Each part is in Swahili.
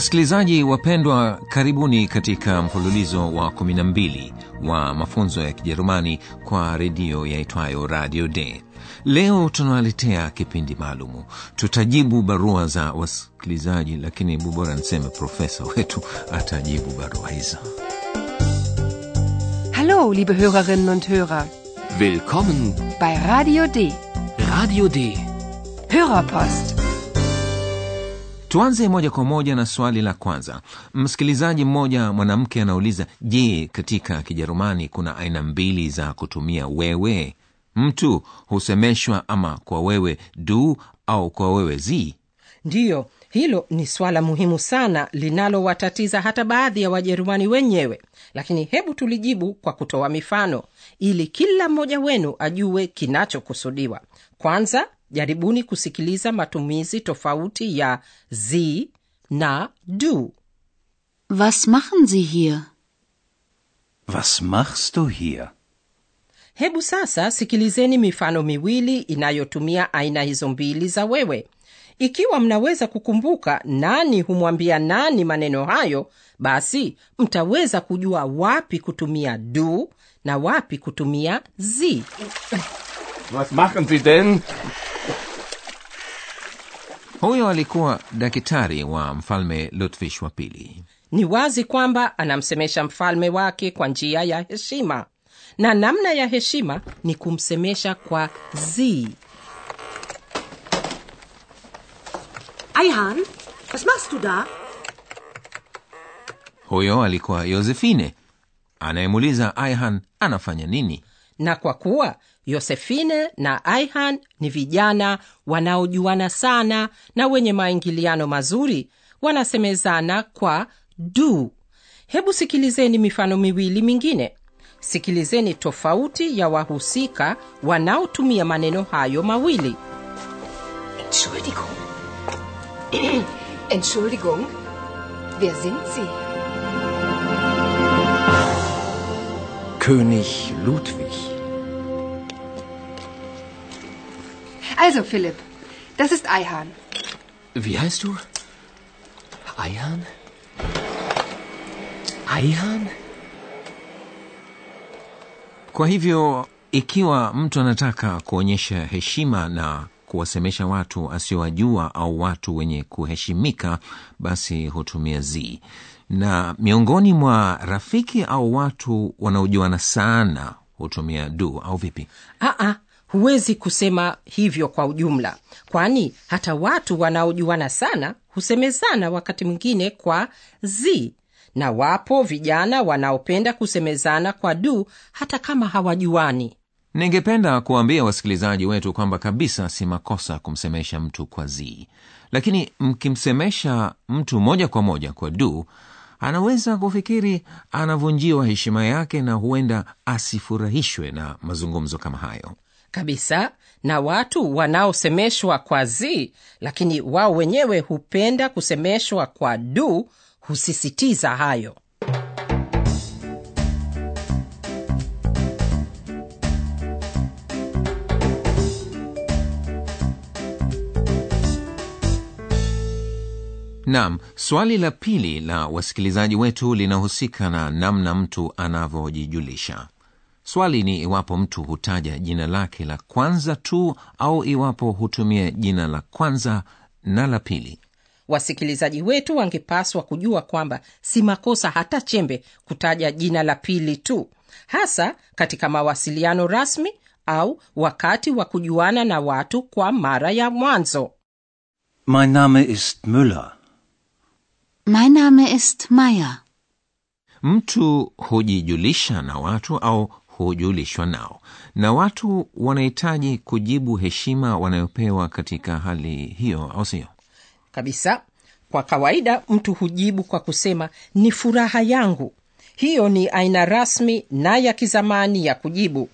Wasikilizaji wapendwa, karibuni katika mfululizo wa 12 wa mafunzo ya Kijerumani kwa redio yaitwayo Radio d Leo tunawaletea kipindi maalumu. Tutajibu barua za wasikilizaji, lakini bubora niseme profesa wetu atajibu barua hizo. Hallo, liebe Hörerinnen und Hörer, Willkommen, bei Radio D. Radio D. Hörerpost. Tuanze moja kwa moja na swali la kwanza. Msikilizaji mmoja mwanamke anauliza, je, katika Kijerumani kuna aina mbili za kutumia wewe? Mtu husemeshwa ama kwa wewe du au kwa wewe zi? Ndiyo, hilo ni swala muhimu sana linalowatatiza hata baadhi ya Wajerumani wenyewe, lakini hebu tulijibu kwa kutoa mifano ili kila mmoja wenu ajue kinachokusudiwa. Kwanza jaribuni kusikiliza matumizi tofauti ya sie na du. Was machen Sie hier? Was machst du hier? Hebu sasa sikilizeni mifano miwili inayotumia aina hizo mbili za wewe. Ikiwa mnaweza kukumbuka nani humwambia nani maneno hayo, basi mtaweza kujua wapi kutumia du na wapi kutumia zi Was machen Sie denn? Huyo alikuwa daktari wa mfalme lutfish wa pili. Ni wazi kwamba anamsemesha mfalme wake kwa njia ya heshima, na namna ya heshima ni kumsemesha kwa z Eihahn, was machst du da? Huyo alikuwa yosefine anayemuuliza Aihan anafanya nini. Na kwa kuwa yosefine na aihan ni vijana wanaojuana sana na wenye maingiliano mazuri wanasemezana kwa du hebu sikilizeni mifano miwili mingine sikilizeni tofauti ya wahusika wanaotumia maneno hayo mawili Entschuldigung. Entschuldigung. Wer sind Sie? König Ludwig. Also, Philipp, das ist Eihahn. Wie heißt du? Eihahn? Eihahn? Kwa hivyo ikiwa mtu anataka kuonyesha heshima na kuwasemesha watu asiowajua au watu wenye kuheshimika, basi hutumia z na miongoni mwa rafiki au watu wanaojuana sana hutumia du, au vipi? Aa, huwezi kusema hivyo kwa ujumla, kwani hata watu wanaojuana sana husemezana wakati mwingine kwa z na wapo vijana wanaopenda kusemezana kwa du hata kama hawajuani. Ningependa kuwaambia wasikilizaji wetu kwamba kabisa si makosa kumsemesha mtu kwa z lakini mkimsemesha mtu moja kwa moja kwa du, anaweza kufikiri anavunjiwa heshima yake na huenda asifurahishwe na mazungumzo kama hayo. kabisa na watu wanaosemeshwa kwa z lakini wao wenyewe hupenda kusemeshwa kwa du husisitiza hayo Naam, swali la pili la wasikilizaji wetu linahusika na namna mtu anavyojijulisha. Swali ni iwapo mtu hutaja jina lake la kwanza tu au iwapo hutumia jina la kwanza na la pili. wasikilizaji wetu wangepaswa kujua kwamba si makosa hata chembe kutaja jina la pili tu hasa katika mawasiliano rasmi au wakati wa kujuana na watu kwa mara ya mwanzo Mein Name ist Müller. Mein Name ist Maya. Mtu hujijulisha na watu au hujulishwa nao, na watu wanahitaji kujibu heshima wanayopewa katika hali hiyo, au sio? kabisa kwa kawaida mtu hujibu kwa kusema ni furaha yangu hiyo ni aina rasmi na ya kizamani ya kujibu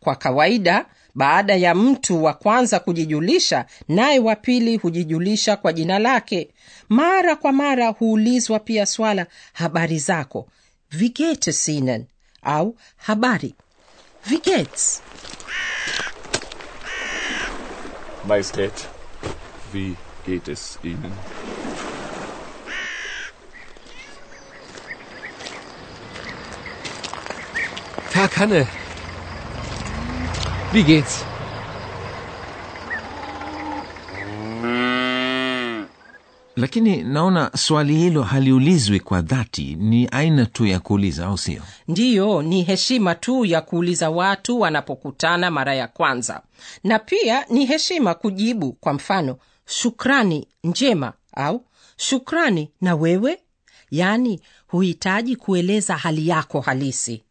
kwa kawaida baada ya mtu wa kwanza kujijulisha naye wa pili hujijulisha kwa jina lake mara kwa mara huulizwa pia swala habari zako vigete sinen au habari vigets Majestät, wie geht es Ihnen? Tag, Hanne. Wie geht's? lakini naona swali hilo haliulizwi kwa dhati. Ni aina tu ya kuuliza au sio? Ndiyo ni heshima tu ya kuuliza watu wanapokutana mara ya kwanza. Na pia ni heshima kujibu kwa mfano shukrani njema au shukrani na wewe? Yaani huhitaji kueleza hali yako halisi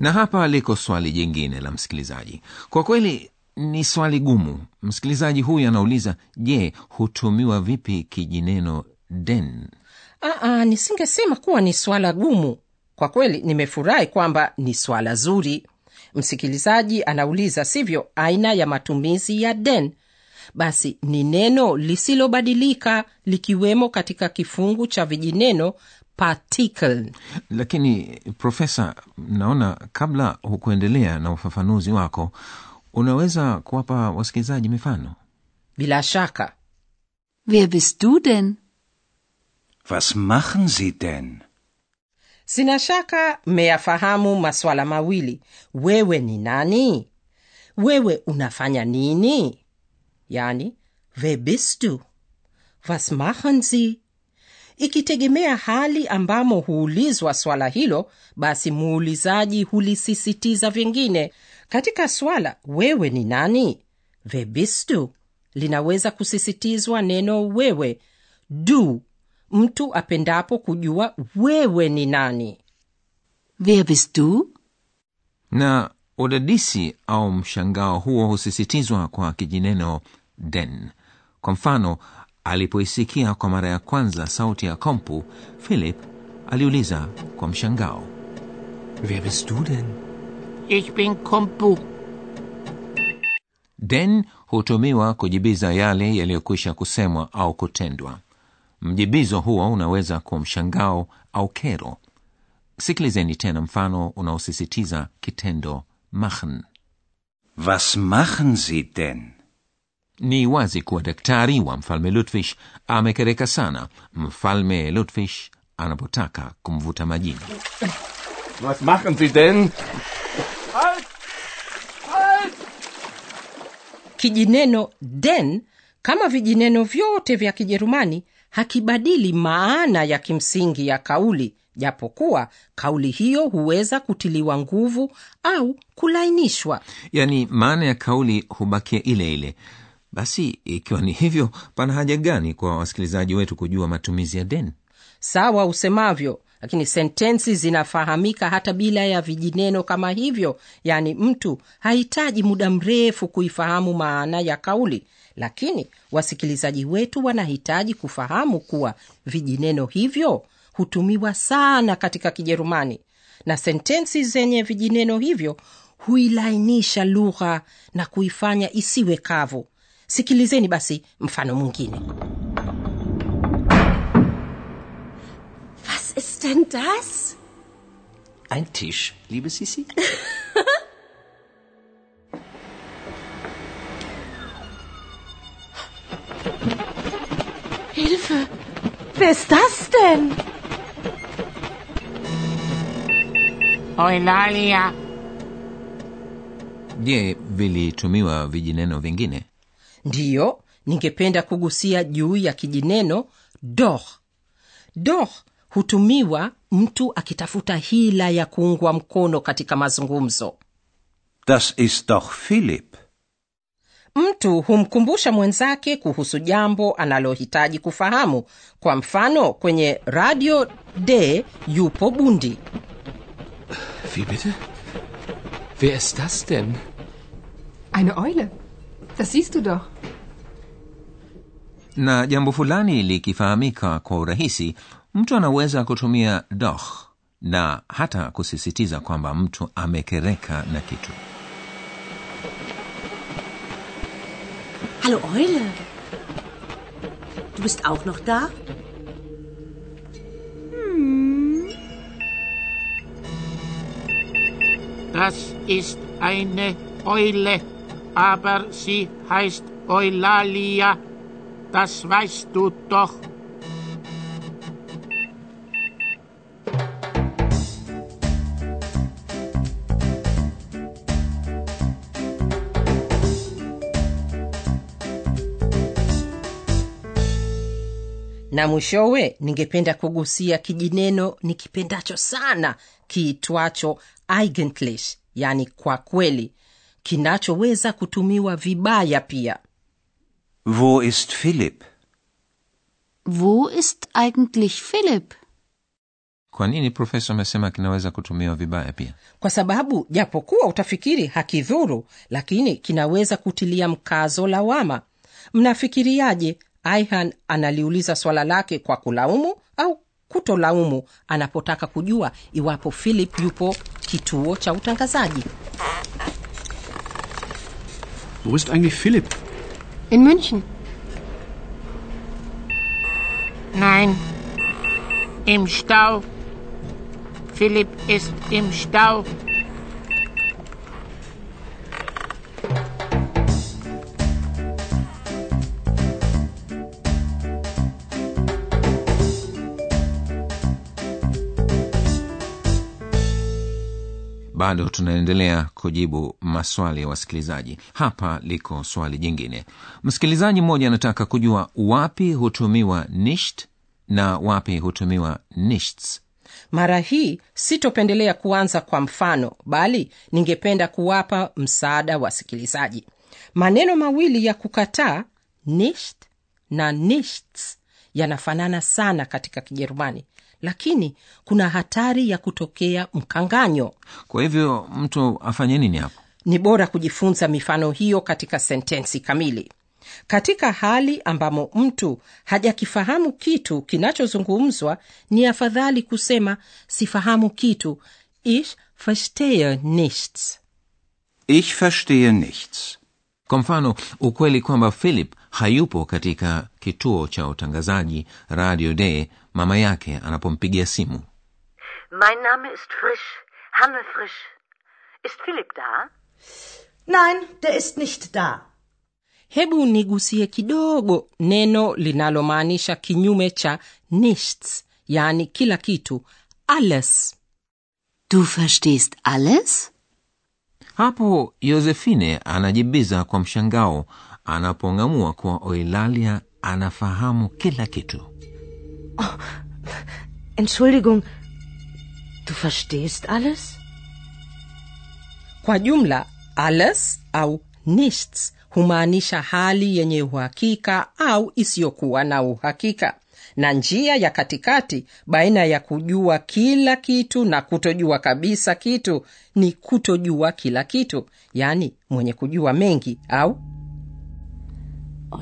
na hapa liko swali jingine la msikilizaji. Kwa kweli ni swali gumu. Msikilizaji huyu anauliza je hutumiwa vipi kijineno den? Aa, nisingesema kuwa ni swala gumu. Kwa kweli nimefurahi kwamba ni swala zuri. Msikilizaji anauliza sivyo aina ya matumizi ya den? Basi ni neno lisilobadilika likiwemo katika kifungu cha vijineno particle. Lakini profesa naona kabla hukuendelea na ufafanuzi wako unaweza kuwapa wasikilizaji mifano? Bila shaka. Wer bist du denn? Was machen Sie denn? sina shaka mmeyafahamu maswala mawili. Wewe ni nani? Wewe unafanya nini? Yani wer bist du? Was machen sie ikitegemea hali ambamo huulizwa swala hilo basi muulizaji hulisisitiza vingine. Katika swala wewe ni nani? Wer bist du linaweza kusisitizwa neno wewe. Du mtu apendapo kujua wewe ni nani. Wer bist du? na udadisi au mshangao huo husisitizwa kwa kijineno den. Kwa mfano alipoisikia kwa mara ya kwanza sauti ya kompu philip aliuliza kwa mshangao Wer bist du denn? Ich bin Kompu. den hutumiwa kujibiza yale yaliyokwisha kusemwa au kutendwa mjibizo huo unaweza kuwa mshangao au kero sikilizeni tena mfano unaosisitiza kitendo machen Was machen Sie denn? Ni wazi kuwa daktari wa mfalme ludwig amekereka sana mfalme ludwig anapotaka kumvuta majini Was machen Sie denn? Halt! Halt! kijineno den kama vijineno vyote vya kijerumani hakibadili maana ya kimsingi ya kauli japokuwa kauli hiyo huweza kutiliwa nguvu au kulainishwa yaani maana ya kauli hubakia ile ile basi ikiwa ni hivyo pana haja gani kwa wasikilizaji wetu kujua matumizi ya den sawa usemavyo lakini sentensi zinafahamika hata bila ya vijineno kama hivyo. Yaani mtu hahitaji muda mrefu kuifahamu maana ya kauli. Lakini wasikilizaji wetu wanahitaji kufahamu kuwa vijineno hivyo hutumiwa sana katika kijerumani. Na sentensi zenye vijineno hivyo huilainisha lugha na kuifanya isiwe kavu sikilizeni basi mfano mwingine Was ist denn das? Ein Tisch, liebe sisi Hilfe! Wer ist das denn? Eulalia. je vilitumiwa vijineno vingine ndiyo ningependa kugusia juu ya kijineno doh doh hutumiwa mtu akitafuta hila ya kuungwa mkono katika mazungumzo Das ist doch philip mtu humkumbusha mwenzake kuhusu jambo analohitaji kufahamu kwa mfano kwenye radio d yupo bundi Wie bitte? Wer ist das denn? Eine Eule. Das siehst du doch. na jambo fulani likifahamika kwa urahisi mtu anaweza kutumia doch na hata kusisitiza kwamba mtu amekereka na kitu Hallo Eule. Du bist auch noch da? Das ist eine Eule, aber sie heißt Eulalia. Das weißt du doch. na mwishowe ningependa kugusia kijineno nikipendacho sana kiitwacho eigentlich yani kwa kweli kinachoweza kutumiwa vibaya pia. Wo ist philip Wo ist eigentlich philip kwa nini profesa amesema kinaweza kutumiwa vibaya pia? Kwa sababu japokuwa utafikiri hakidhuru lakini kinaweza kutilia mkazo lawama. Mnafikiriaje? Aihan analiuliza swala lake kwa kulaumu au kutolaumu anapotaka kujua iwapo philip yupo kituo cha utangazaji Wo ist eigentlich Philipp? In München. Nein, im Stau. Philipp ist im Stau. Bado tunaendelea kujibu maswali ya wasikilizaji. Hapa liko swali jingine. Msikilizaji mmoja anataka kujua wapi hutumiwa nisht na wapi hutumiwa nichts mara hii sitopendelea kuanza kwa mfano bali ningependa kuwapa msaada wasikilizaji. Maneno mawili ya kukataa nicht na nichts yanafanana sana katika kijerumani lakini kuna hatari ya kutokea mkanganyo. Kwa hivyo mtu afanye nini hapo? Ni bora kujifunza mifano hiyo katika sentensi kamili. Katika hali ambamo mtu hajakifahamu kitu kinachozungumzwa ni afadhali kusema sifahamu kitu. Ich verstehe nichts. Ich verstehe nichts. Kwa mfano ukweli kwamba philip hayupo katika kituo cha utangazaji radio day mama yake anapompigia simu Mein Name ist Frisch, Hanne Frisch. Ist philip da? Nein, der ist nicht da. hebu nigusie kidogo neno linalomaanisha kinyume cha nichts yani kila kitu alles Du verstehst alles? Hapo yosefine anajibiza kwa mshangao anapong'amua kuwa oilalia anafahamu kila kitu Entschuldigung, du verstehst alles? kwa jumla alles au nichts humaanisha hali yenye uhakika au isiyokuwa na uhakika na njia ya katikati baina ya kujua kila kitu na kutojua kabisa kitu ni kutojua kila kitu yaani mwenye kujua mengi au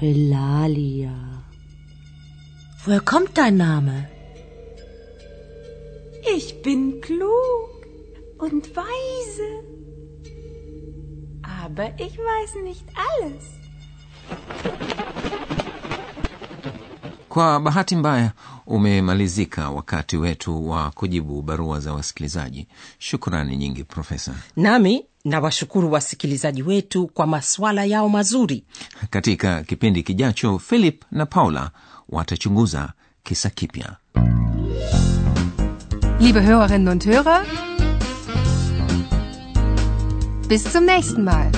Eulalia. Woher kommt dein Name? Ich bin klug und weise. Aber ich weiß nicht alles. Kwa bahati mbaya umemalizika wakati wetu wa kujibu barua za wasikilizaji. Shukrani nyingi profesa. Nami nawashukuru wasikilizaji wetu kwa maswala yao mazuri. Katika kipindi kijacho philip na paula watachunguza kisa kipya. Liebe Hörerinnen und Hörer, bis zum nächsten Mal.